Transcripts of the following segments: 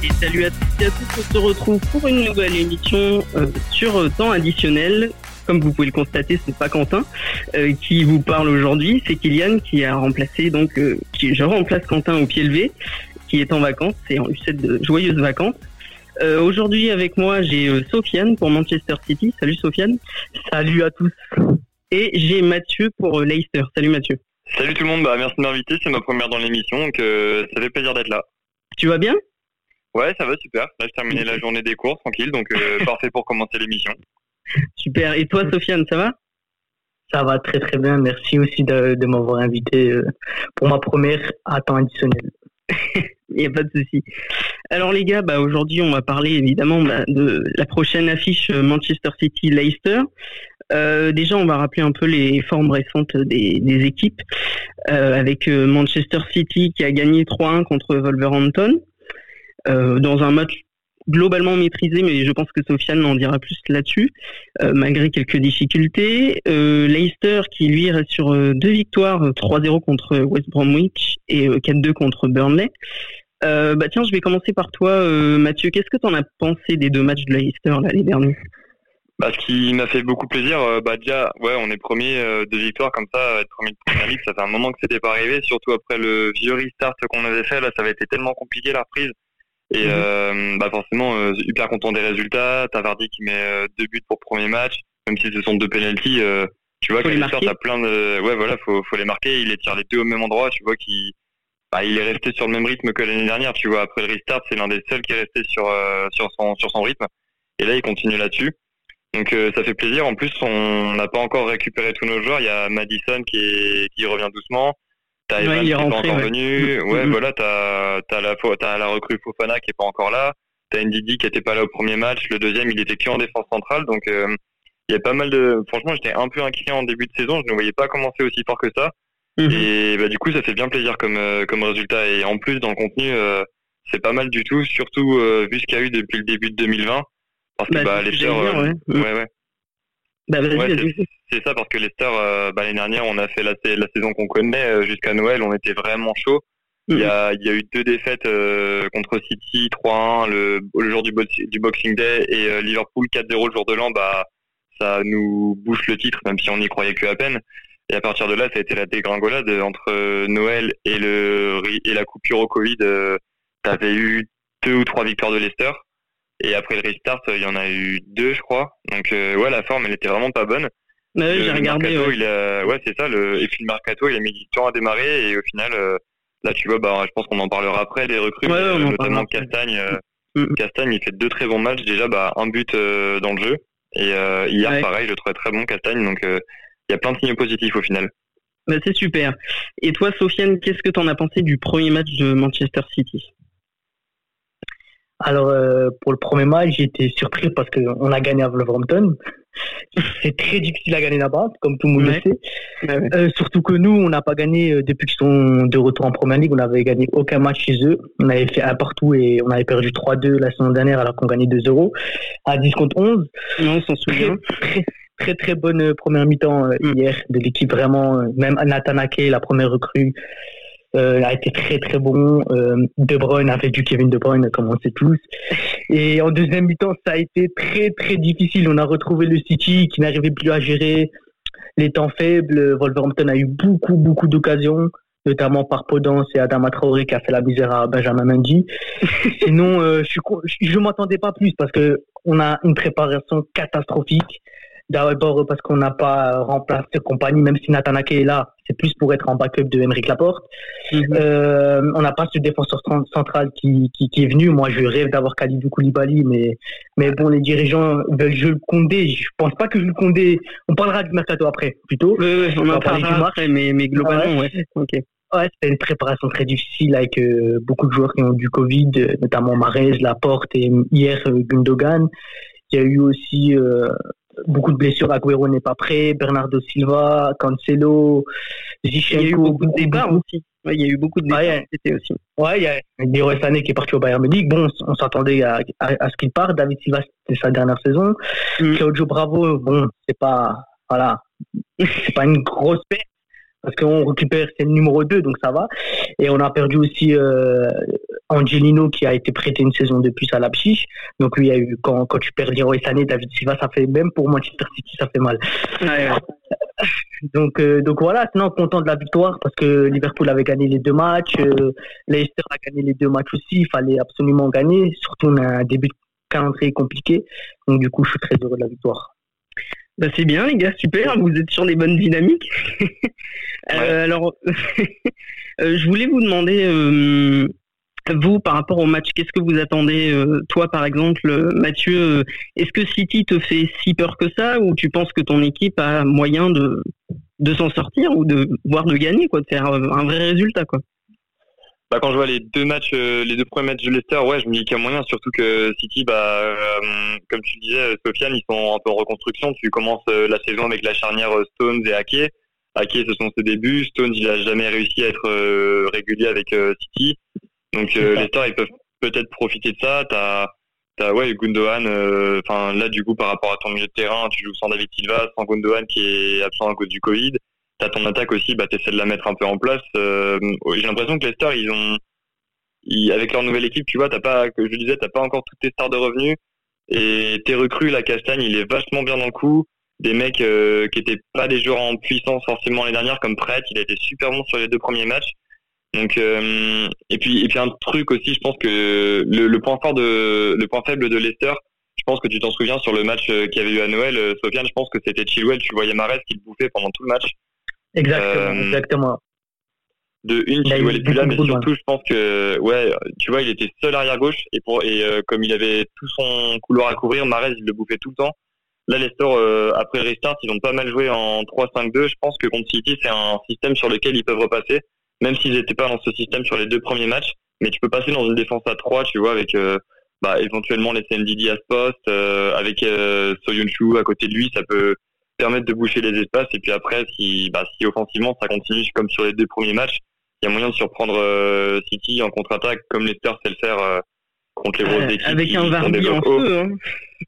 Et salut à tous et à tous, on se retrouve pour une nouvelle émission euh, sur euh, temps additionnel. Comme vous pouvez le constater, c'est pas Quentin euh, qui vous parle aujourd'hui, c'est Kylian qui a remplacé donc euh, qui je remplace Quentin au pied levé, qui est en vacances et lui souhaite de joyeuses vacances. Euh, aujourd'hui avec moi j'ai euh, Sofiane pour Manchester City. Salut Sofiane. Salut à tous. Et j'ai Mathieu pour euh, Leicester. Salut Mathieu. Salut tout le monde, bah, merci de m'inviter, c'est ma première dans l'émission, donc euh, ça fait plaisir d'être là. Tu vas bien? Ouais, ça va super. Là, je terminais la journée des cours, tranquille, donc euh, parfait pour commencer l'émission. Super. Et toi Sofiane, ça va? Ça va très très bien. Merci aussi de, de m'avoir invité euh, pour ma première à temps additionnel. Il n'y a pas de souci. Alors les gars, bah, aujourd'hui on va parler évidemment bah, de la prochaine affiche euh, Manchester City-Leicester. Euh, déjà on va rappeler un peu les formes récentes des, des équipes euh, avec Manchester City qui a gagné 3-1 contre Wolverhampton euh, dans un match globalement maîtrisé, mais je pense que Sofiane en dira plus là-dessus, euh, malgré quelques difficultés. Euh, Leicester qui lui reste sur euh, deux victoires, euh, 3-0 contre West Bromwich et euh, 4-2 contre Burnley. Euh, bah tiens, je vais commencer par toi, euh, Mathieu. Qu'est-ce que tu en as pensé des deux matchs de Leicester les derniers? Bah, ce qui m'a fait beaucoup plaisir, euh, bah déjà, ouais, on est premier euh, de victoire comme ça, être premier de première ligue, ça fait un moment que c'était pas arrivé, surtout après le vieux restart qu'on avait fait, là, ça avait été tellement compliqué la reprise. Et Mhm. euh, bah forcément, euh, hyper content des résultats. T'as Vardy qui met euh, deux buts pour premier match, même si ce sont deux penalties. euh, tu vois Leicester, marquer. t'as plein de, ouais, voilà, faut, faut les marquer. Il les tire les deux au même endroit. Tu vois qu'il, bah, il est resté sur le même rythme que l'année dernière. Tu vois, après le restart, c'est l'un des seuls qui est resté sur euh, sur son sur son rythme. Et là, il continue là-dessus. Donc euh, ça fait plaisir. En plus, on n'a pas encore récupéré tous nos joueurs. Il y a Madison qui est, qui revient doucement. T'as Ouais, qui est pas encore ouais. venu. Mm, Ouais, mm. voilà. T'as t'as la t'as la recrue Fofana qui est pas encore là. T'as Ndidi qui était pas là au premier match. Le deuxième, il était que en défense centrale. Donc euh, il y a pas mal de. Franchement, j'étais un peu inquiet en début de saison. Je ne voyais pas commencer aussi fort que ça. Mhm. Et bah, du coup, ça fait bien plaisir comme, euh, comme résultat. Et en plus, dans le contenu, euh, c'est pas mal du tout, surtout euh, vu ce qu'il y a eu depuis le début de 2020. Parce que Bah, bah, euh, ouais. ouais, ouais. Bah, Ouais. C'est ça, parce que Leicester, euh, bah, l'année dernière, on a fait la, la saison qu'on connaît euh, jusqu'à Noël, on était vraiment chaud. Il y a, il y a eu deux défaites euh, contre City, 3-1 le, le jour du, bo- du Boxing Day et euh, Liverpool 4-0 le jour de l'an. Bah, ça nous bouche le titre, même si on n'y croyait que à peine. Et à partir de là, ça a été la dégringolade entre euh, Noël et le et la coupure au Covid. Euh, T'avais eu deux ou trois victoires de Leicester. Et après le restart, il y en a eu deux, je crois. Donc euh, ouais, la forme, elle était vraiment pas bonne. Bah j'ai regardé. Mercato, ouais. il a, ouais, c'est ça. Le, et puis le mercato, il a mis du temps à démarrer et au final, euh, là, tu vois, bah, je pense qu'on en parlera après les recrues, Ouais, mais, euh, on notamment. Castagne. euh, Mm. Castagne, il fait deux très bons matchs. Déjà, bah, un but euh, dans le jeu. Et euh, hier, Ouais. pareil, je le trouvais très bon, Castagne. Donc, euh, il y a plein de signes positifs au final. Bah, c'est super. Et toi, Sofiane, qu'est-ce que tu en as pensé du premier match de Manchester City? Alors euh, pour le premier match, j'ai été surpris parce qu'on a gagné à Wolverhampton. C'est très difficile à gagner là-bas, comme tout le monde Ouais. le sait. Ouais, ouais. Euh, surtout que nous, on n'a pas gagné euh, depuis qu'ils sont de retour en première ligue. On n'avait gagné aucun match chez eux. On avait fait un partout et on avait perdu 3-2 la saison dernière alors qu'on gagnait 2-0 à 10 contre 11. Non, on s'en Très, souvient. très, très, très bonne euh, première mi-temps euh, Mm. hier de l'équipe. Vraiment, même Nathan Ake, la première recrue, euh, a été très, très bon. Euh, de Bruyne a fait du Kevin De Bruyne, comme on sait tous. Et en deuxième mi-temps, ça a été très, très difficile. On a retrouvé le City qui n'arrivait plus à gérer les temps faibles. Wolverhampton a eu beaucoup, beaucoup d'occasions, notamment par Podence et Adama Traoré qui a fait la misère à Benjamin Mendy. Sinon, euh, je je m'attendais pas plus parce que on a une préparation catastrophique. D'abord parce qu'on n'a pas remplacé compagnie, même si Nathan Ake est là, c'est plus pour être en backup de Emeric Laporte. Mhm. Euh, on n'a pas ce défenseur cent- central qui, qui, qui est venu. Moi, je rêve d'avoir Kalidou Koulibaly, mais, mais bon, les dirigeants veulent Jules Condé. Je pense pas que Jules Condé, on parlera du mercato après, plutôt. On On en va parler du parlera match. après, mais, mais globalement, ouais. Ok. Ouais, c'était une préparation très difficile avec euh, beaucoup de joueurs qui ont du Covid, euh, notamment Marez, Laporte et hier euh, Gundogan. Il y a eu aussi euh, beaucoup de blessures. Agüero n'est pas prêt, Bernardo Silva, Cancelo, Il y a eu Zichenko. beaucoup de départs aussi. Ouais, il y a eu beaucoup de départs Ouais. été aussi. Ouais, il y a Leroy Sané qui est parti au Bayern Munich. Bon, on s'attendait à, à, à ce qu'il parte. David Silva, c'était sa dernière saison. Mm. Claudio Bravo, bon, c'est pas, voilà, c'est pas une grosse perte parce qu'on récupère, c'est le numéro 2, donc ça va. Et on a perdu aussi euh, Angelino qui a été prêté une saison de plus à Leipzig. Donc lui a eu quand, quand tu perds Leroy Sané, David Silva, ça fait même pour Manchester City, ça fait mal. donc euh, donc voilà, sinon content de la victoire parce que Liverpool avait gagné les deux matchs, euh, Leicester a gagné les deux matchs aussi, il fallait absolument gagner. Surtout on a un début de calendrier compliqué, donc du coup je suis très heureux de la victoire. Bah c'est bien les gars, super, vous êtes sur les bonnes dynamiques. euh, alors, euh, je voulais vous demander, euh, vous, par rapport au match, qu'est-ce que vous attendez euh, Toi, par exemple, Mathieu, est-ce que City te fait si peur que ça ou tu penses que ton équipe a moyen de, de s'en sortir ou de voire de gagner, quoi, de faire un vrai résultat quoi? Bah, quand je vois les deux matchs, les deux premiers matchs de Leicester, ouais, je me dis qu'il y a moyen, surtout que City, bah, comme tu disais, Sofiane, ils sont un peu en reconstruction. Tu commences la saison avec la charnière Stones et Ake. Ake, ce sont ses débuts. Stones, il a jamais réussi à être régulier avec City. Donc euh, stars ils peuvent peut-être profiter de ça. T'as as ouais Gundogan. Euh, enfin là du coup par rapport à ton milieu de terrain, tu joues sans David Silva, sans Gundogan qui est absent à cause du Covid. T'as ton attaque aussi, bah t'essaies de la mettre un peu en place. Euh, j'ai l'impression que les stars ils ont avec leur nouvelle équipe, tu vois, t'as pas, que je disais, t'as pas encore toutes tes stars de revenus. Et tes recrues, la Castagne, il est vachement bien dans le coup. Des mecs qui étaient pas des joueurs en puissance forcément les dernières, comme Prêtre, il a été super bon sur les deux premiers matchs. Donc euh, et puis et puis un truc aussi, je pense que le, le, point fort de le point faible de Leicester, je pense que tu t'en souviens sur le match euh, qu'il y avait eu à Noël, euh, Sofiane, je pense que c'était Chilwell, tu voyais Mares qui le bouffait pendant tout le match. Exactement, exactement. De une, Chilwell est plus là, mais surtout, je pense que ouais, tu vois, il était seul arrière gauche et pour et comme il avait tout son couloir à courir, Mares il le bouffait tout le temps. Là, Leicester, après restart, ils ont pas mal joué en 3-5-2. Je pense que contre City, c'est un système sur lequel ils peuvent repasser même s'ils n'étaient pas dans ce système sur les deux premiers matchs. Mais tu peux passer dans une défense à 3, tu vois, avec euh, bah, éventuellement les CNDD à ce poste, euh, avec euh, Soyuncu à côté de lui, ça peut permettre de boucher les espaces. Et puis après, si, bah, si offensivement ça continue comme sur les deux premiers matchs, il y a moyen de surprendre euh, City en contre-attaque, comme Leicester sait le faire contre les grosses équipes. Avec un Vardy en feu. Hein.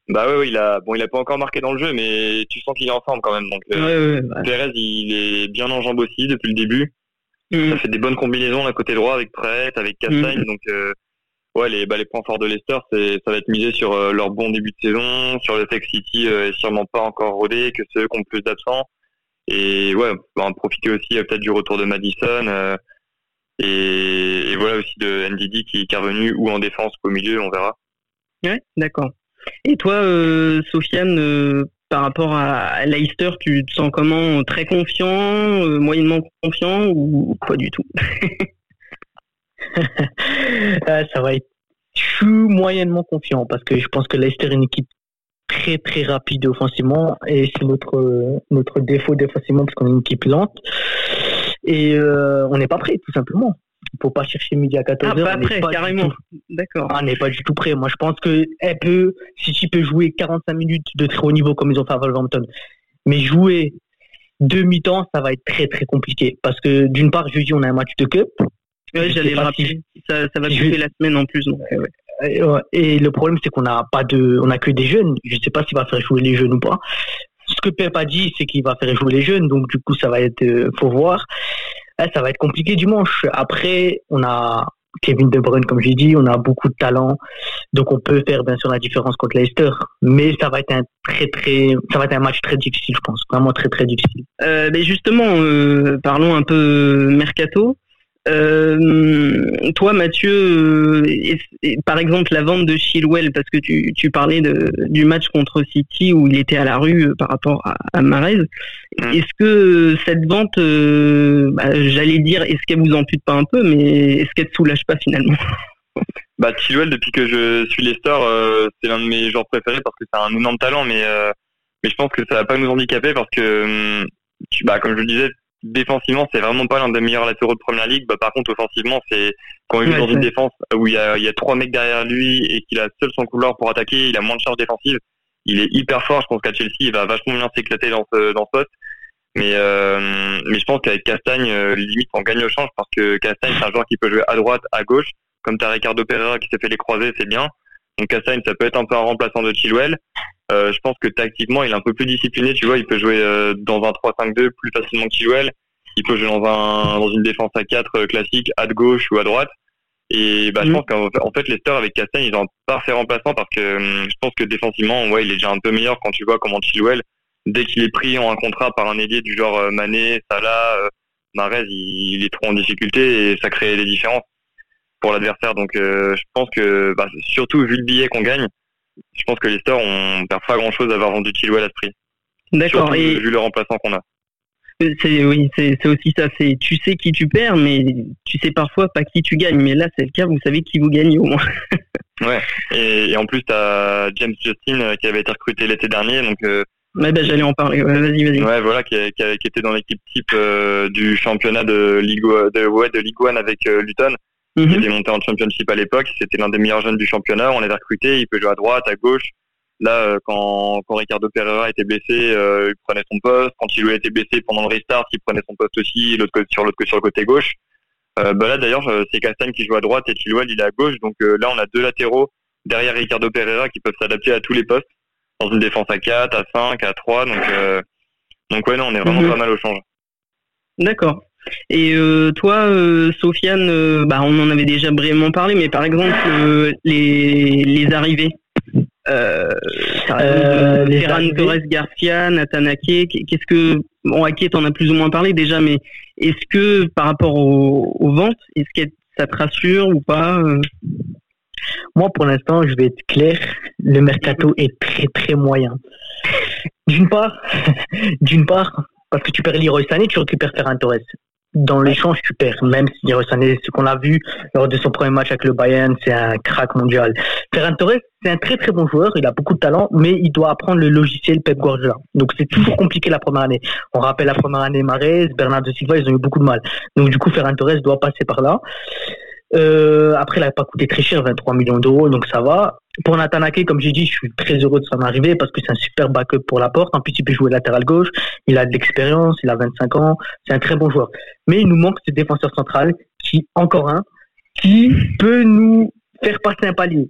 Bah ouais, il a bon, il a pas encore marqué dans le jeu, mais tu sens qu'il est en forme quand même. Donc Perez, il est bien en jambes aussi depuis le début. Mm. Ça fait des bonnes combinaisons à côté droit avec Prête, avec Castagne. Mm. Donc, euh, ouais, les, bah, les points forts de Leicester, c'est, ça va être misé sur euh, leur bon début de saison, sur le fait que City euh, sûrement pas encore rodé, que ceux qui ont plus d'absents. Et ouais, on va profiter aussi peut-être du retour de Madison. Et, et, voilà aussi de NDD qui, qui est revenu ou en défense ou au milieu, on verra. Ouais, d'accord. Et toi, Sofiane, par rapport à Leicester, tu te sens comment? Très confiant, euh, moyennement confiant ou pas du tout? Ça va être. Je suis moyennement confiant parce que je pense que Leicester est une équipe très très rapide offensivement et c'est notre notre défaut défensivement parce qu'on est une équipe lente et euh, on n'est pas prêt tout simplement faut pas chercher midi à 14h. Ah, pas prêt, carrément. D'accord. Ah, on n'est pas du tout prêt. Moi, je pense que elle peut, tu peut jouer 45 minutes de très haut niveau comme ils ont fait à Wolverhampton, mais jouer demi-temps, ça va être très très compliqué. Parce que d'une part, jeudi, on a un match de cup. Oui, j'allais le rappeler. Ça, ça, va jouer la semaine en plus. Donc, Et le problème, c'est qu'on n'a pas de, on a que des jeunes. Je ne sais pas s'il va faire jouer les jeunes ou pas. Ce que Pep a dit, c'est qu'il va faire jouer les jeunes. Donc, du coup, ça va être, euh, faut voir ça va être compliqué dimanche. Après, on a Kevin De Bruyne, comme j'ai dit, on a beaucoup de talent, donc on peut faire bien sûr la différence contre Leicester. Mais ça va être un très très, ça va être un match très difficile, je pense, vraiment très très difficile. Euh, mais justement, euh, parlons un peu mercato. Euh, toi, Mathieu, euh, par exemple, la vente de Chilwell, parce que tu, tu parlais de, du match contre City où il était à la rue euh, par rapport à, à Marez. Mmh. Est-ce que cette vente, bah, j'allais dire, est-ce qu'elle vous ampute pas un peu, mais est-ce qu'elle te soulage pas finalement? Bah, Chilwell, depuis que je suis Leicester, c'est l'un de mes joueurs préférés parce que c'est un énorme talent, mais mais je pense que ça va pas nous handicaper parce que, bah, comme je le disais, défensivement, c'est vraiment pas l'un des meilleurs latéraux de première ligue. Bah, par contre, offensivement, c'est quand il est dans une défense où il y, a, il y a trois mecs derrière lui et qu'il a seul son couloir pour attaquer, il a moins de charge défensive. Il est hyper fort. Je pense qu'à Chelsea, il va vachement bien s'éclater dans ce, dans ce poste. Mais, euh, mais je pense qu'avec Castagne, euh, limite, on gagne au change parce que Castagne, c'est un joueur qui peut jouer à droite, à gauche. Comme tu as Ricardo Pereira qui s'est fait les croiser, c'est bien. Donc Castagne, ça peut être un peu un remplaçant de Chilwell. Euh, je pense que tactiquement, il est un peu plus discipliné. Tu vois, il peut jouer euh, dans un 3-5-2 plus facilement que Chilwell. Il peut jouer dans, un, dans une défense à 4 euh, classique, à gauche ou à droite. Et bah, je mhm. pense qu'en fait, Leicester avec Castagne, ils ont pas fait remplaçant parce que hum, je pense que défensivement, ouais, il est déjà un peu meilleur quand tu vois comment Chilwell, dès qu'il est pris en un contrat par un ailier du genre Mané, Salah, Marez, il, est trop en difficulté et ça crée des différences pour l'adversaire. Donc euh, je pense que bah, surtout vu le billet qu'on gagne, je pense que Leicester on perd pas grand chose d'avoir vendu Chilwell à ce prix. D'accord. Et vu le remplaçant qu'on a. C'est oui, c'est aussi ça. C'est tu sais qui tu perds, mais tu sais parfois pas qui tu gagnes. Mais là, c'est le cas. Vous savez qui vous gagnez au moins. ouais. Et, en plus, t'as James Justin euh, qui avait été recruté l'été dernier, donc. Euh, bah, j'allais en parler. vas-y, vas-y. Ouais, voilà, qui, qui, qui, était dans l'équipe type euh, du championnat de Ligue de ouais, de Ligue One avec Luton. Il mhm. était monté en championship à l'époque. C'était l'un des meilleurs jeunes du championnat. On l'avait recruté. Il peut jouer à droite, à gauche. Là, euh, quand, quand Ricardo Pereira était blessé, euh, il prenait son poste. Quand il était blessé pendant le restart, il prenait son poste aussi, l'autre sur l'autre sur le côté gauche. Euh, bah là d'ailleurs, c'est Castagne qui joue à droite et Chilwell il est à gauche. Donc là, on a deux latéraux derrière Ricardo Pereira qui peuvent s'adapter à tous les postes dans une défense à 4, à 5, à 3. Donc donc ouais, non, on est vraiment mhm. pas mal au change. D'accord. Et toi, Sofiane, bah, on en avait déjà brièvement parlé, mais par exemple, les, les arrivées, euh, euh, Ferran Torres Garcia, Nathan Ake, qu'est-ce que bon Ake t'en as plus ou moins parlé déjà, mais est-ce que par rapport aux, ventes, est-ce que ça te rassure ou pas euh? Moi, pour l'instant, je vais être clair, le mercato est très très moyen. D'une part, d'une part, parce que tu perds Leroy Sané, tu récupères Ferran Torres dans l'échange, tu perds. Même si ce qu'on a vu lors de son premier match avec le Bayern, c'est un crack mondial. Ferran Torres, c'est un très très bon joueur, il a beaucoup de talent, mais il doit apprendre le logiciel Pep Guardiola. Donc c'est toujours compliqué la première année. On rappelle la première année Marais, Bernardo Silva, ils ont eu beaucoup de mal. Donc du coup, Ferran Torres doit passer par là. Euh, après, il n'a pas coûté très cher, 23 millions d'euros, donc ça va. Pour Nathan Ake, comme j'ai dit, je suis très heureux de son arrivée parce que c'est un super backup pour la porte. En plus, il peut jouer latéral gauche, il a de l'expérience, il a 25 ans, c'est un très bon joueur. Mais il nous manque ce défenseur central, qui, encore un, qui peut nous faire passer un palier.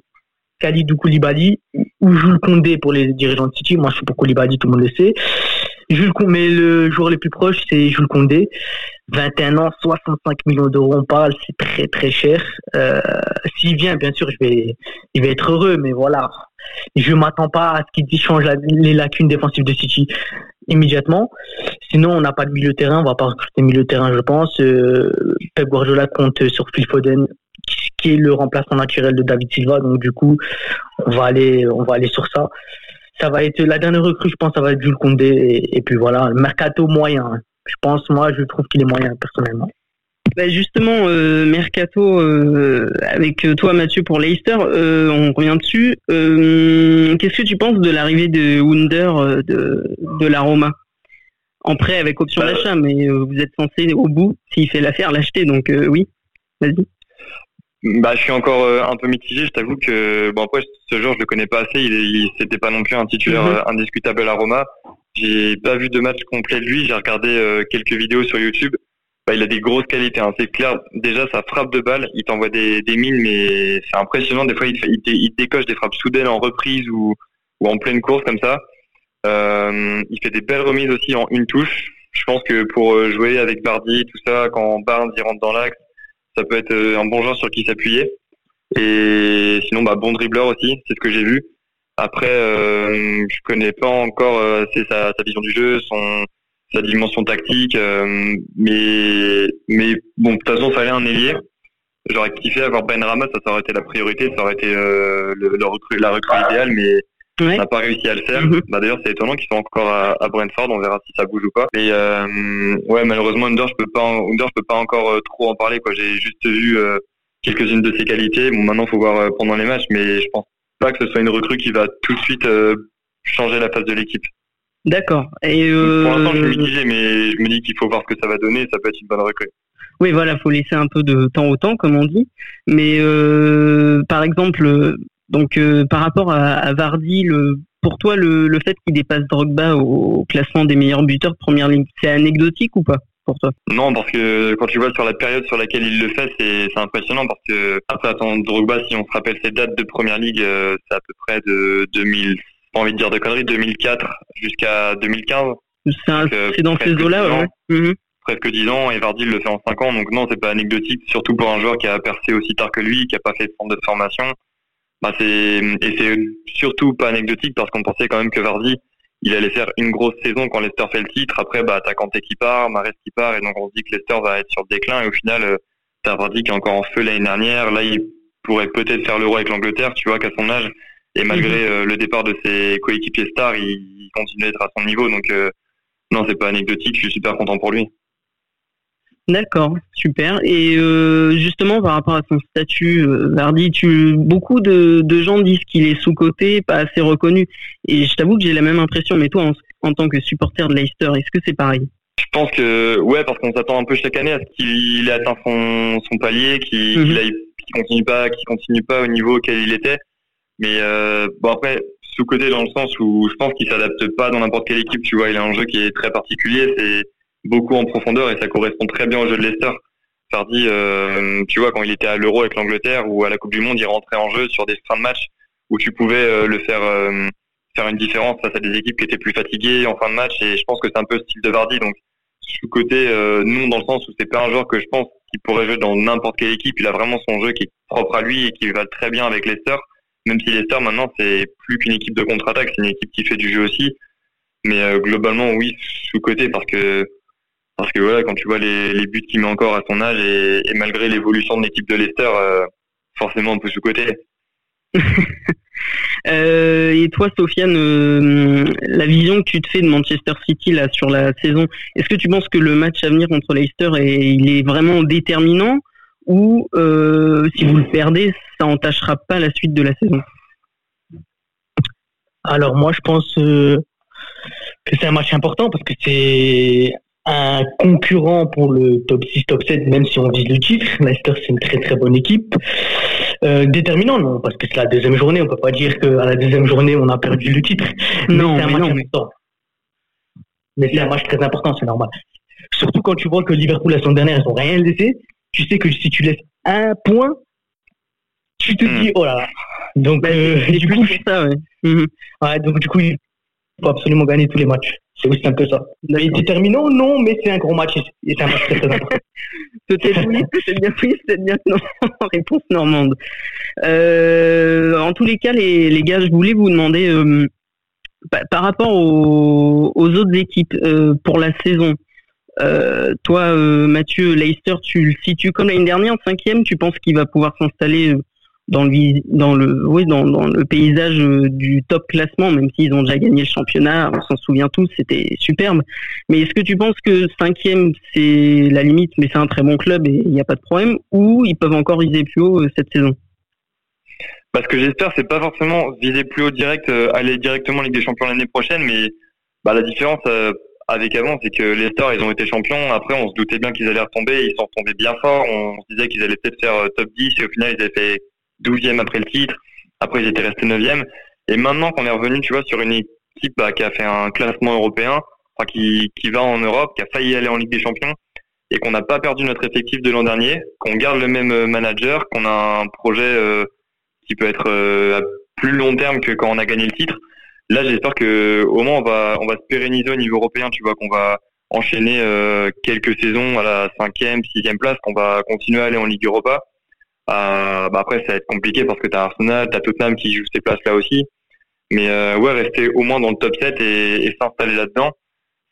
Khalidou Koulibaly ou Jules Condé pour les dirigeants de City. Moi, je suis pour Koulibaly, tout le monde le sait. Jules, mais le joueur le plus proche, c'est Jules Condé. 21 ans, 65 millions d'euros, on parle, c'est très très cher. Euh, S'il vient, bien sûr, il va être heureux, mais voilà, je m'attends pas à ce qu'il change les lacunes défensives de City immédiatement. Sinon, on n'a pas de milieu terrain, on va pas recruter milieu de terrain, je pense. Euh, Pep Guardiola compte sur Phil Foden, qui est le remplaçant naturel de David Silva, donc du coup, on va aller, on va aller sur ça ça va être la dernière recrue, je pense, ça va être Jules Condé. Et, puis voilà, le mercato moyen. Je pense, moi, je trouve qu'il est moyen personnellement. Bah justement, euh, mercato euh, avec toi Mathieu pour Leicester, euh, on revient dessus. Qu'est-ce que tu penses de l'arrivée de Wunder de, de la Roma? En prêt avec option bah, d'achat, mais vous êtes censé au bout, s'il fait l'affaire, l'acheter. Donc oui, vas-y. Bah, je suis encore euh, un peu mitigé. Je t'avoue que bon après ce joueur je le connais pas assez. Il, il c'était pas non plus un titulaire mhm. euh, indiscutable à Roma. J'ai pas vu de match complet de lui. J'ai regardé euh, quelques vidéos sur YouTube. Bah, il a des grosses qualités. Hein. C'est clair. Déjà sa frappe de balle, il t'envoie des, des mines, mais c'est impressionnant. Des fois il, il, il, décoche des frappes soudaines en reprise ou, ou en pleine course comme ça. Euh, il fait des belles remises aussi en une touche. Je pense que pour jouer avec Bardi, tout ça, quand Barnes il rentre dans l'axe ça peut être euh, un bon joueur sur qui s'appuyer. Et sinon, bah, bon dribbleur aussi, c'est ce que j'ai vu. Après, euh, je connais pas encore euh, sa, sa, vision du jeu, son, sa dimension tactique, euh, mais mais bon, de toute façon, fallait un ailier. J'aurais kiffé avoir Ben Rama, ça, ça aurait été la priorité, ça aurait été le, le recrue, la recrue idéale, mais on n'a pas réussi à le faire. Mhm. Bah, D'ailleurs, c'est étonnant qu'ils soient encore à, à, Brentford. On verra si ça bouge ou pas. Euh, ouais, malheureusement, Under, je peux pas, Under, je peux pas encore euh, trop en parler. J'ai juste vu euh, quelques-unes de ses qualités. Bon, maintenant, faut voir pendant les matchs, mais je pense pas que ce soit une recrue qui va tout de suite changer la face de l'équipe. D'accord. Et Pour l'instant, je suis mitigé, mais je me dis qu'il faut voir ce que ça va donner. Ça peut être une bonne recrue. Oui, voilà, faut laisser un peu de temps au temps, comme on dit. Mais par exemple, donc euh, par rapport à, Vardy, le, pour toi, le, le fait qu'il dépasse Drogba au, classement des meilleurs buteurs de Première Ligue, c'est anecdotique ou pas? Pour toi Non, parce que quand tu vois sur la période sur laquelle il le fait, c'est impressionnant parce que après, attends, Drogba, si on se rappelle ses dates de Première Ligue, euh, c'est à peu près de 2000, pas envie de dire de conneries, 2004 jusqu'à 2015. C'est dans ces eaux-là, ouais. Mhm. presque 10 ans et Vardy le fait en 5 ans. Donc non, c'est pas anecdotique, surtout pour un joueur qui a percé aussi tard que lui, qui a pas fait de centre de formation. Bah c'est et c'est surtout pas anecdotique parce qu'on pensait quand même que Vardy il allait faire une grosse saison quand Leicester fait le titre. Après, bah, t'as Kanté qui part, Mares qui part, et donc on se dit que Leicester va être sur le déclin. Et au final, euh, t'as Vardy qui est encore en feu l'année dernière. Là, il pourrait peut-être faire l'euro avec l'Angleterre, tu vois, qu'à son âge. Et malgré mhm. euh, le départ de ses coéquipiers stars, il, continue d'être à son niveau. Donc, euh, non, c'est pas anecdotique. Je suis super content pour lui. D'accord, super. Et euh, justement, par rapport à son statut, euh, Vardy, tu, beaucoup de, gens disent qu'il est sous-coté, pas assez reconnu. Et je t'avoue que j'ai la même impression, mais toi, en, tant que supporter de Leicester, est-ce que c'est pareil? Je pense que, ouais, parce qu'on s'attend un peu chaque année à ce qu'il ait atteint son, palier, qu'il mhm. continue pas, qu'il continue pas au niveau auquel il était. Mais euh, bon après, sous-coté dans le sens où je pense qu'il s'adapte pas dans n'importe quelle équipe. Tu vois, il a un jeu qui est très particulier. C'est beaucoup en profondeur et ça correspond très bien au jeu de Leicester. Fardy, euh, tu vois, quand il était à l'Euro avec l'Angleterre ou à la Coupe du Monde, il rentrait en jeu sur des fins de match où tu pouvais euh, le faire euh, faire une différence face à des équipes qui étaient plus fatiguées en fin de match. Et je pense que c'est un peu le style de Vardy. Donc, sous côté non dans le sens où c'est pas un joueur que je pense qu'il pourrait jouer dans n'importe quelle équipe. Il a vraiment son jeu qui est propre à lui et qui va très bien avec Leicester. Même si Leicester maintenant c'est plus qu'une équipe de contre-attaque, c'est une équipe qui fait du jeu aussi. Mais globalement, oui, sous côté parce que parce que voilà, quand tu vois les, buts qu'il met encore à son âge et, malgré l'évolution de l'équipe de Leicester, euh, forcément un peu sous-côté. Euh, et toi, Sofiane, euh, la vision que tu te fais de Manchester City là sur la saison, est-ce que tu penses que le match à venir contre Leicester est, il est vraiment déterminant ou si vous le perdez, ça entachera pas la suite de la saison? Alors moi, je pense que c'est un match important parce que c'est un concurrent pour le top 6, top 7, même si on vise le titre. Leicester, c'est une très très bonne équipe. Euh, déterminant, non, parce que c'est la deuxième journée. On peut pas dire qu'à la deuxième journée, on a perdu le titre. Non, c'est un match important. Mais c'est un match très important, c'est normal. Surtout quand tu vois que Liverpool, la semaine dernière, ils n'ont rien laissé. Tu sais que si tu laisses un point, tu te hmm. dis, oh là là. Donc, bah, euh, du coup, ça, ouais. Mhm. ouais. donc, du coup, il faut absolument gagner tous les matchs. C'est aussi un peu ça. Il est déterminant, non, mais c'est un gros match et c'est un match très, très important. peut-être oui, peut-être bien oui, peut-être bien non. Réponse normande. Euh, en tous les cas, les, les, gars, je voulais vous demander, euh, par rapport aux, aux autres équipes euh, pour la saison, toi, Mathieu, Leicester, tu le situes comme l'année dernière, en cinquième, tu penses qu'il va pouvoir s'installer dans le dans le oui dans, dans le paysage euh, du top classement même s'ils ont déjà gagné le championnat on s'en souvient tous c'était superbe mais est-ce que tu penses que cinquième c'est la limite mais c'est un très bon club et il n'y a pas de problème ou ils peuvent encore viser plus haut euh, cette saison? Parce que j'espère c'est pas forcément viser plus haut direct euh, aller directement en Ligue des Champions l'année prochaine mais bah, la différence avec avant, c'est que les Stars, ils ont été champions. Après, on se doutait bien qu'ils allaient retomber. Ils sont retombés bien fort. On se disait qu'ils allaient peut-être faire top 10 et au final, ils avaient fait 12e après le titre. Après, ils étaient restés 9e. Et maintenant qu'on est revenu, tu vois, sur une équipe bah, qui a fait un classement européen, enfin, qui, qui va en Europe, qui a failli aller en Ligue des Champions, et qu'on n'a pas perdu notre effectif de l'an dernier, qu'on garde le même euh, manager, qu'on a un projet euh, qui peut être euh, à plus long terme que quand on a gagné le titre. Là, j'espère que au moins on va on va se pérenniser au niveau européen. Tu vois qu'on va enchaîner quelques saisons à la cinquième, sixième place, qu'on va continuer à aller en Ligue Europa euh, bah après, ça va être compliqué parce que tu as Arsenal, tu as Tottenham qui joue ces places-là aussi. Mais euh, ouais, rester au moins dans le top 7 et, s'installer là-dedans.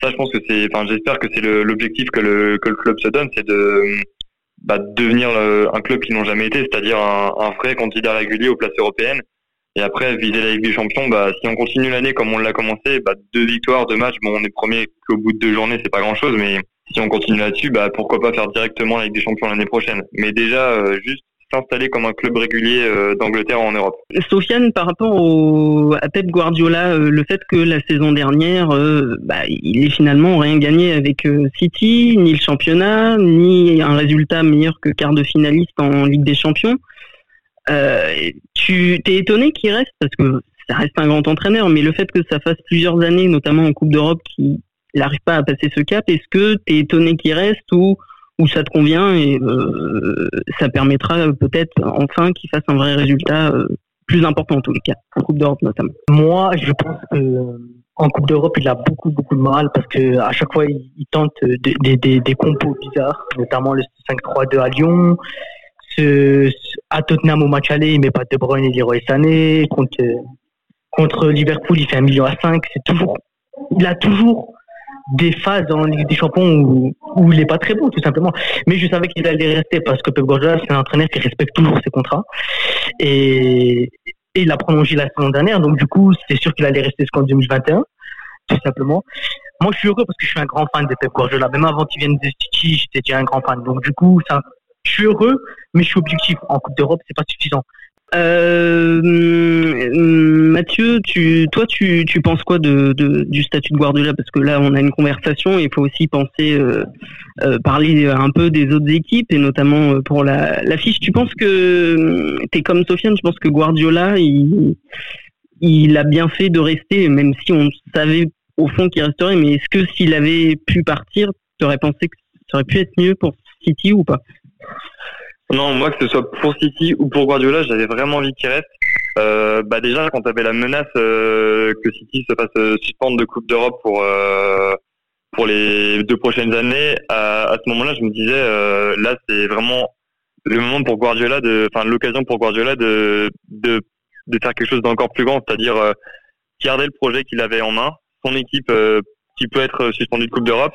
Ça, je pense que c'est, enfin, j'espère que c'est l'objectif que le, que le club se donne, c'est de bah, devenir un club qui n'ont jamais été, c'est-à-dire un, un, vrai candidat régulier aux places européennes. Et après, viser la Ligue des Champions, bah, si on continue l'année comme on l'a commencé, bah, deux victoires, deux matchs, bon, on est premier qu'au bout de deux journées, c'est pas grand-chose, mais si on continue là-dessus, bah, pourquoi pas faire directement la Ligue des Champions l'année prochaine. Mais déjà, euh, juste s'installer comme un club régulier euh, d'Angleterre en Europe. Sofiane, par rapport à Pep Guardiola, euh, le fait que la saison dernière, euh, bah, il est finalement rien gagné avec City, ni le championnat, ni un résultat meilleur que quart de finaliste en Ligue des Champions. tu t'es étonné qu'il reste? Parce que ça reste un grand entraîneur, mais le fait que ça fasse plusieurs années, notamment en Coupe d'Europe, qu'il n'arrive pas à passer ce cap, est-ce que tu es étonné qu'il reste ou où ça te convient et euh, ça permettra peut-être enfin qu'il fasse un vrai résultat euh, plus important en tous les cas, en Coupe d'Europe notamment. Moi, je pense que en Coupe d'Europe, il a beaucoup, beaucoup de mal parce que à chaque fois, il, tente des, des, des, compos bizarres, notamment le 5-3-2 à Lyon. À Tottenham au match aller, il met pas De Bruyne et Leroy Sané. Contre, contre Liverpool, il fait un million à 5. C'est toujours, il a toujours des phases en Ligue des Champions où, il est pas très bon, tout simplement. Mais je savais qu'il allait rester parce que Pep Guardiola, c'est un entraîneur qui respecte toujours ses contrats. Et, et il a prolongé la saison dernière, donc du coup, c'est sûr qu'il allait rester jusqu'en 2021, tout simplement. Moi, je suis heureux parce que je suis un grand fan de Pep Guardiola. Même avant qu'il vienne de City, j'étais déjà un grand fan. Donc du coup, ça, je suis heureux, mais je suis objectif. En Coupe d'Europe, c'est pas suffisant. Euh, Mathieu, tu, toi, tu, tu penses quoi de, du statut de Guardiola? Parce que là, on a une conversation. Il faut aussi penser, euh, euh, parler un peu des autres équipes et notamment pour la, fiche. Tu penses que t'es comme Sofiane Tu penses que Guardiola, il, il a bien fait de rester, même si on savait au fond qu'il resterait. Mais est-ce que s'il avait pu partir, tu aurais pensé que ça aurait pu être mieux pour City ou pas? Non, moi, que ce soit pour City ou pour Guardiola, j'avais vraiment envie qu'il reste. Euh, bah déjà, quand tu avais la menace euh, que City se fasse euh, suspendre de Coupe d'Europe pour euh, pour les deux prochaines années, à, à ce moment-là, je me disais, là, c'est vraiment le moment pour Guardiola, de, enfin l'occasion pour Guardiola de, de de faire quelque chose d'encore plus grand, c'est-à-dire garder le projet qu'il avait en main, son équipe qui peut être suspendue de Coupe d'Europe,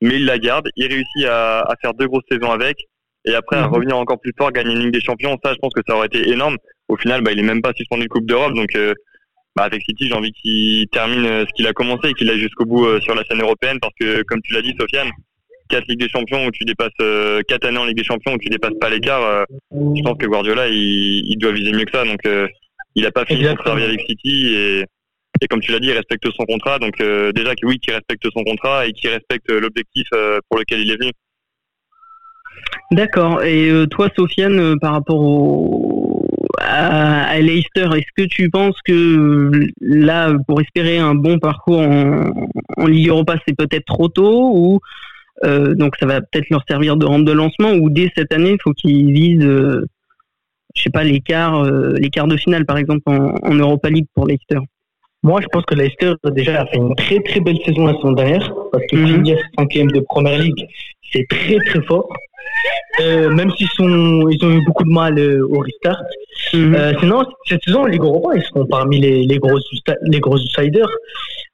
mais il la garde, il réussit à faire deux grosses saisons avec et après à mhm. revenir encore plus fort, gagner une Ligue des Champions, ça je pense que ça aurait été énorme. Au final, bah, il est même pas suspendu de Coupe d'Europe, donc euh, bah, avec City, j'ai envie qu'il termine euh, ce qu'il a commencé et qu'il aille jusqu'au bout euh, sur la scène européenne, parce que comme tu l'as dit, Sofiane, quatre Ligues des Champions où tu dépasses quatre années en Ligue des Champions où tu dépasses pas l'écart, je pense que Guardiola il, il, doit viser mieux que ça, donc il a pas fini son travail avec City et et comme tu l'as dit, il respecte son contrat. Donc déjà, oui, qu'il respecte son contrat et qu'il respecte l'objectif pour lequel il est venu. D'accord. Et euh, toi, Sofiane, euh, par rapport au, à, Leicester, est-ce que tu penses que euh, là, pour espérer un bon parcours en, Ligue Europa, c'est peut-être trop tôt ou donc ça va peut-être leur servir de rampe de lancement ou dès cette année, il faut qu'ils visent, je sais pas, l'écart, l'écart de finale par exemple en, Europa League pour Leicester? Moi, je pense que Leicester déjà a fait une très très belle saison la saison dernière parce que mm -hmm. cinquième de Première Ligue, c'est très très fort. Euh, même s'ils sont, ils ont eu beaucoup de mal euh, au restart. Mhm. Euh, sinon, cette saison, les gros ils seront parmi les, les gros, les gros outsiders.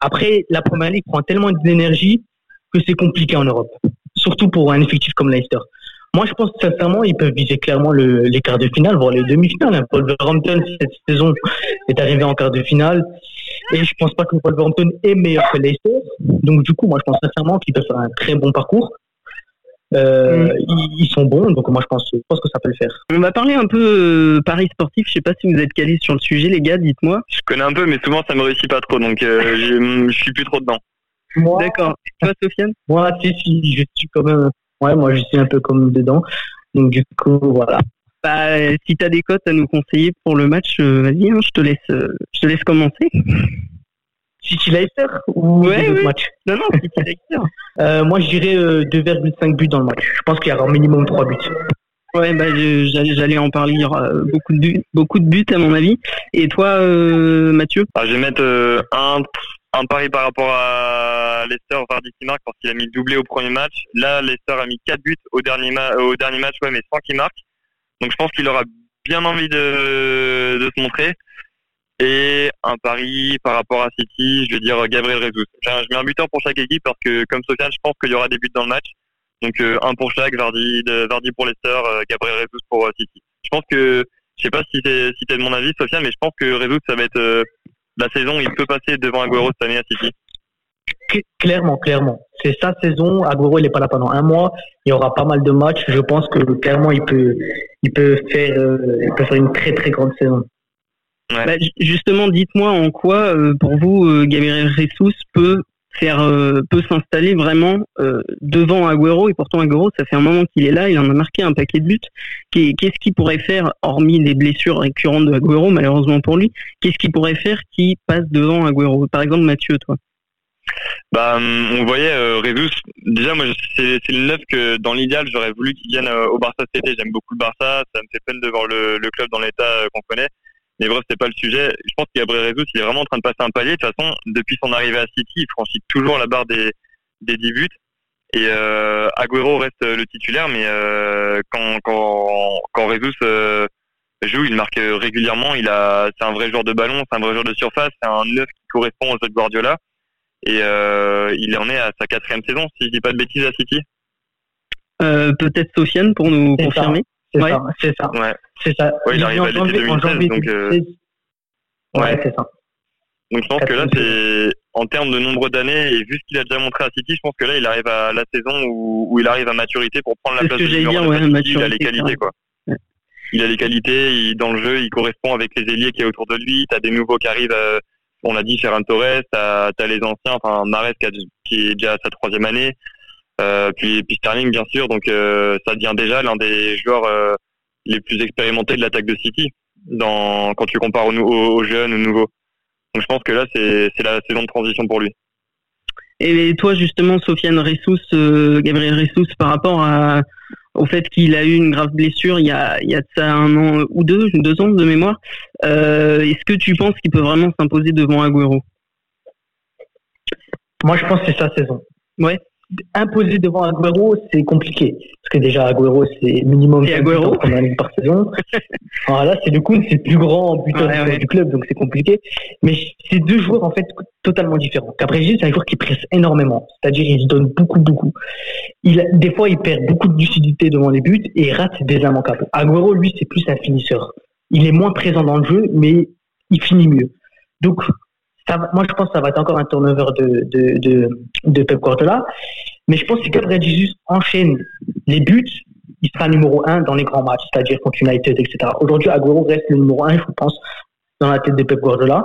Après, la première ligue prend tellement d'énergie que c'est compliqué en Europe. Surtout pour un effectif comme Leicester. Moi, je pense sincèrement, ils peuvent viser clairement le, les quarts de finale, voire les demi-finales. Hein. Wolverhampton, cette saison, est arrivé en quart de finale. Et je pense pas que Wolverhampton est meilleur que Leicester. Donc, du coup, moi, je pense sincèrement qu'ils peuvent faire un très bon parcours. Euh, mm. ils, sont bons, donc moi je pense, je pense que ça peut le faire. On va parler un peu euh, paris sportif. Je sais pas si vous êtes calés sur le sujet, les gars. Dites-moi. Je connais un peu, mais souvent ça me réussit pas trop, donc euh, je, suis plus trop dedans. D'accord. Toi, Sofiane? Moi, si, si, je suis quand même. Ouais, moi je suis un peu comme dedans. Donc du coup, voilà. Bah, si tu as des cotes à nous conseiller pour le match, vas-y, hein, je te laisse, je te laisse commencer. City Leicester ou ouais, oui. match Non, non, City Leicester. euh, moi, je dirais 2,5 buts dans le match. Je pense qu'il y aura au minimum 3 buts. Ouais, bah, j'allais en parler. Il y aura beaucoup de buts, beaucoup de buts à mon avis. Et toi, euh, Mathieu? Ah, Je vais mettre euh, un, un pari par rapport à Leicester, Vardy qui marque parce qu'il a mis doublé au premier match. Là, Leicester a mis 4 buts au dernier, au dernier match, ouais, mais sans qu'il marque. Donc je pense qu'il aura bien envie de, de se montrer. Et un pari par rapport à City, je vais dire Gabriel Jesus. Je mets un buteur pour chaque équipe parce que, comme Sofiane, je pense qu'il y aura des buts dans le match. Donc euh, un pour chaque, Vardy, Vardy pour Leicester, euh, Gabriel Jesus pour euh, City. Je pense que, je sais pas si si de mon avis, Sofiane, mais je pense que Jesus, ça va être la saison il peut passer devant Aguero cette année à City. Clairement, clairement. C'est sa saison. Aguero, il n'est pas là pendant un mois. Il y aura pas mal de matchs. Je pense que clairement, il peut, il peut faire, il peut faire une très très grande saison. Bah, justement, dites-moi en quoi, euh, pour vous, euh, Gabriel Jesus peut faire, euh, peut s'installer vraiment devant Agüero. Et pourtant, Agüero, ça fait un moment qu'il est là. Il en a marqué un paquet de buts. Qu'est-ce qu'il pourrait faire, hormis les blessures récurrentes de Agüero, malheureusement pour lui Qu'est-ce qu'il pourrait faire qui passe devant Agüero? Par exemple, Mathieu, toi. Bah, hum, on voyait euh, Déjà, moi, c'est le neuf que dans l'idéal, j'aurais voulu qu'il vienne au Barça cet été. J'aime beaucoup le Barça. Ça me fait peine de voir le, le club dans l'état qu'on connaît. Mais bref, c'est pas le sujet. Je pense que Gabriel Jesus, il est vraiment en train de passer un palier. De toute façon, depuis son arrivée à City, il franchit toujours la barre des, des 10 buts. Et euh, Agüero reste le titulaire, mais euh, quand, quand, quand Jesus euh, joue, il marque régulièrement. Il a, c'est un vrai joueur de ballon, c'est un vrai joueur de surface, c'est un neuf qui correspond au jeu de Guardiola. Et euh, il en est à sa quatrième saison, si je dis pas de bêtises à City. Euh, peut-être Sofiane pour nous confirmer. C'est ça, c'est ça. Ouais. C'est ça. Ouais, il arrive à l'été 2016, donc. Euh... Ouais, ouais. c'est ça. Donc je pense que là, c'est en termes de nombre d'années et vu ce qu'il a déjà montré à City, je pense que là, il arrive à la saison où, où il arrive à maturité pour prendre la place de ouais, maturité, Il a les qualités, quoi. Ouais. Il a les qualités, il, dans le jeu, il correspond avec les ailiers qui est autour de lui. T'as des nouveaux qui arrivent. Euh, on l'a dit, Ferran Torres. T'as as les anciens, enfin Mares qui, a, qui est déjà à sa troisième année. Euh, puis, puis Sterling, bien sûr. Donc euh, ça devient déjà l'un des joueurs euh, les plus expérimentés de l'attaque de City. Dans, quand tu compares aux, aux, aux jeunes, aux nouveaux. Donc je pense que là, c'est la saison de transition pour lui. Et toi, justement, Sofiane Ressous, euh, Gabriel Ressous, par rapport à, au fait qu'il a eu une grave blessure il y a, il y a de ça un an ou deux, deux ans de mémoire, euh, est-ce que tu penses qu'il peut vraiment s'imposer devant Agüero? Moi, je pense que c'est sa saison. Ouais. Imposer devant Agüero, c'est compliqué. Parce que déjà, Agüero, c'est minimum Et Agüero par saison. Alors là, c'est du coup, c'est le plus grand buteur Ouais, ouais. du club, donc c'est compliqué. Mais c'est deux joueurs, en fait, totalement différents. Jesus, c'est un joueur qui presse énormément. C'est-à-dire, il se donne beaucoup, beaucoup. Il, des fois, il perd beaucoup de lucidité devant les buts et rate des immanquables. Agüero, lui, c'est plus un finisseur. Il est moins présent dans le jeu, mais il finit mieux. Donc, ça moi, je pense que ça va être encore un turnover de, de, de, de Pep Guardiola. Mais je pense que si Gabriel Jesus enchaîne les buts, il sera numéro un dans les grands matchs, c'est-à-dire contre United, etc. Aujourd'hui, Agüero reste le numéro un, je pense, dans la tête de Pep Guardiola.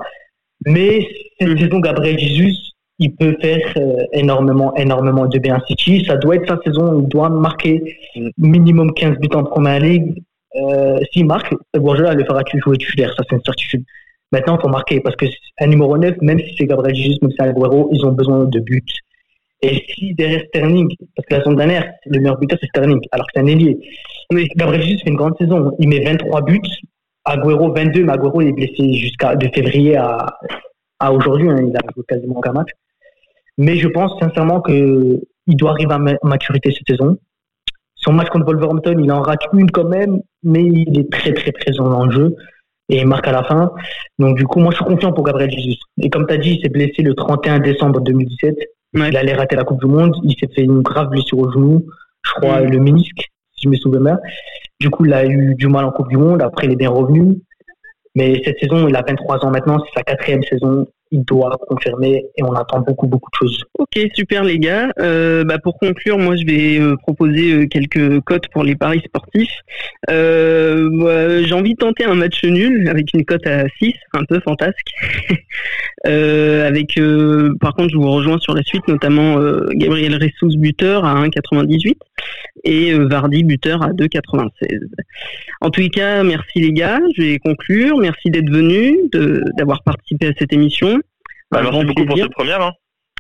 Mais cette saison, Gabriel Jesus, il peut faire euh, énormément, énormément de bien City. Ça doit être sa saison, il doit marquer minimum 15 buts en Première Ligue. Euh, S'il marque, Guardiola le fera jouer titulaire, ça c'est une certitude. Maintenant, il faut marquer parce que un numéro 9, même si c'est Gabriel Jesus, même si c'est Agüero, ils ont besoin de buts. Et si derrière Sterling, parce que la saison dernière, le meilleur buteur c'est Sterling, alors que c'est un ailier. Mais Gabriel Jesus fait une grande saison. Il met 23 buts, Agüero 22, mais Agüero il est blessé jusqu'à de février à, à aujourd'hui. hein, il a joué quasiment aucun match. Mais je pense sincèrement que il doit arriver à ma- maturité cette saison. Son match contre Wolverhampton, il en rate une quand même, mais il est très très présent dans le jeu et il marque à la fin. Donc du coup, moi je suis confiant pour Gabriel Jesus. Et comme tu as dit, il s'est blessé le 31 décembre 2017. Ouais. Il allait rater la Coupe du Monde. Il s'est fait une grave blessure au genou, je crois le ménisque, si je me souviens bien. Du coup, il a eu du mal en Coupe du Monde. Après, il est bien revenu. Mais cette saison, il a 23 ans maintenant. C'est sa quatrième saison. Il doit confirmer et on attend beaucoup, beaucoup de choses. Ok, super les gars. Euh, bah, pour conclure, moi je vais euh, proposer euh, quelques cotes pour les paris sportifs. Euh, moi, J'ai envie de tenter un match nul avec une cote à 6, un peu fantasque. Euh, avec, euh, par contre, je vous rejoins sur la suite, notamment Gabriel Ressous buteur à 1,98 et Vardy buteur à 2,96. En tous les cas, merci les gars. Je vais conclure. Merci d'être venus, d'avoir participé à cette émission. Bah, merci beaucoup pour cette première. Hein.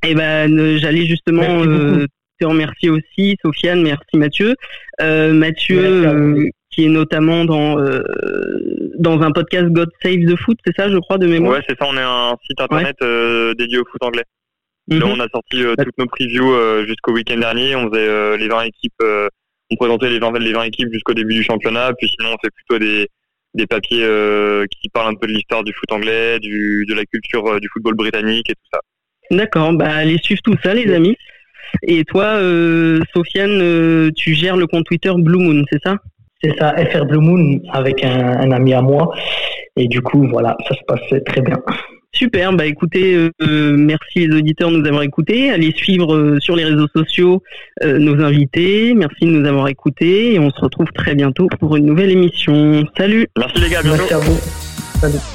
Eh ben, euh, j'allais justement euh, te remercier aussi, Sofiane. Merci Mathieu. Euh, Mathieu, Merci euh, qui est notamment dans euh, dans un podcast God Save the Foot, c'est ça, je crois, de mémoire? Ouais, c'est ça. On est un site internet euh, dédié au foot anglais. Mhm. Là, on a sorti euh, toutes nos previews euh, jusqu'au week-end dernier. On faisait euh, les 20 équipes, euh, on présentait les 20, les 20 équipes jusqu'au début du championnat. Puis sinon, on fait plutôt des, des papiers euh, qui parlent un peu de l'histoire du foot anglais, du, de la culture euh, du football britannique et tout ça. D'accord. Bah, allez suivre tout ça, les amis. Et toi, euh, Sofiane, euh, tu gères le compte Twitter Blue Moon, c'est ça? C'est ça, FR Blue Moon avec un, un ami à moi. Et du coup, voilà, ça se passe très bien. Super, bah écoutez, euh, merci les auditeurs de nous avoir écoutés. Allez suivre euh, sur les réseaux sociaux euh, nos invités. Merci de nous avoir écoutés et on se retrouve très bientôt pour une nouvelle émission. Salut Merci les gars, bientôt. Merci à vous. Salut.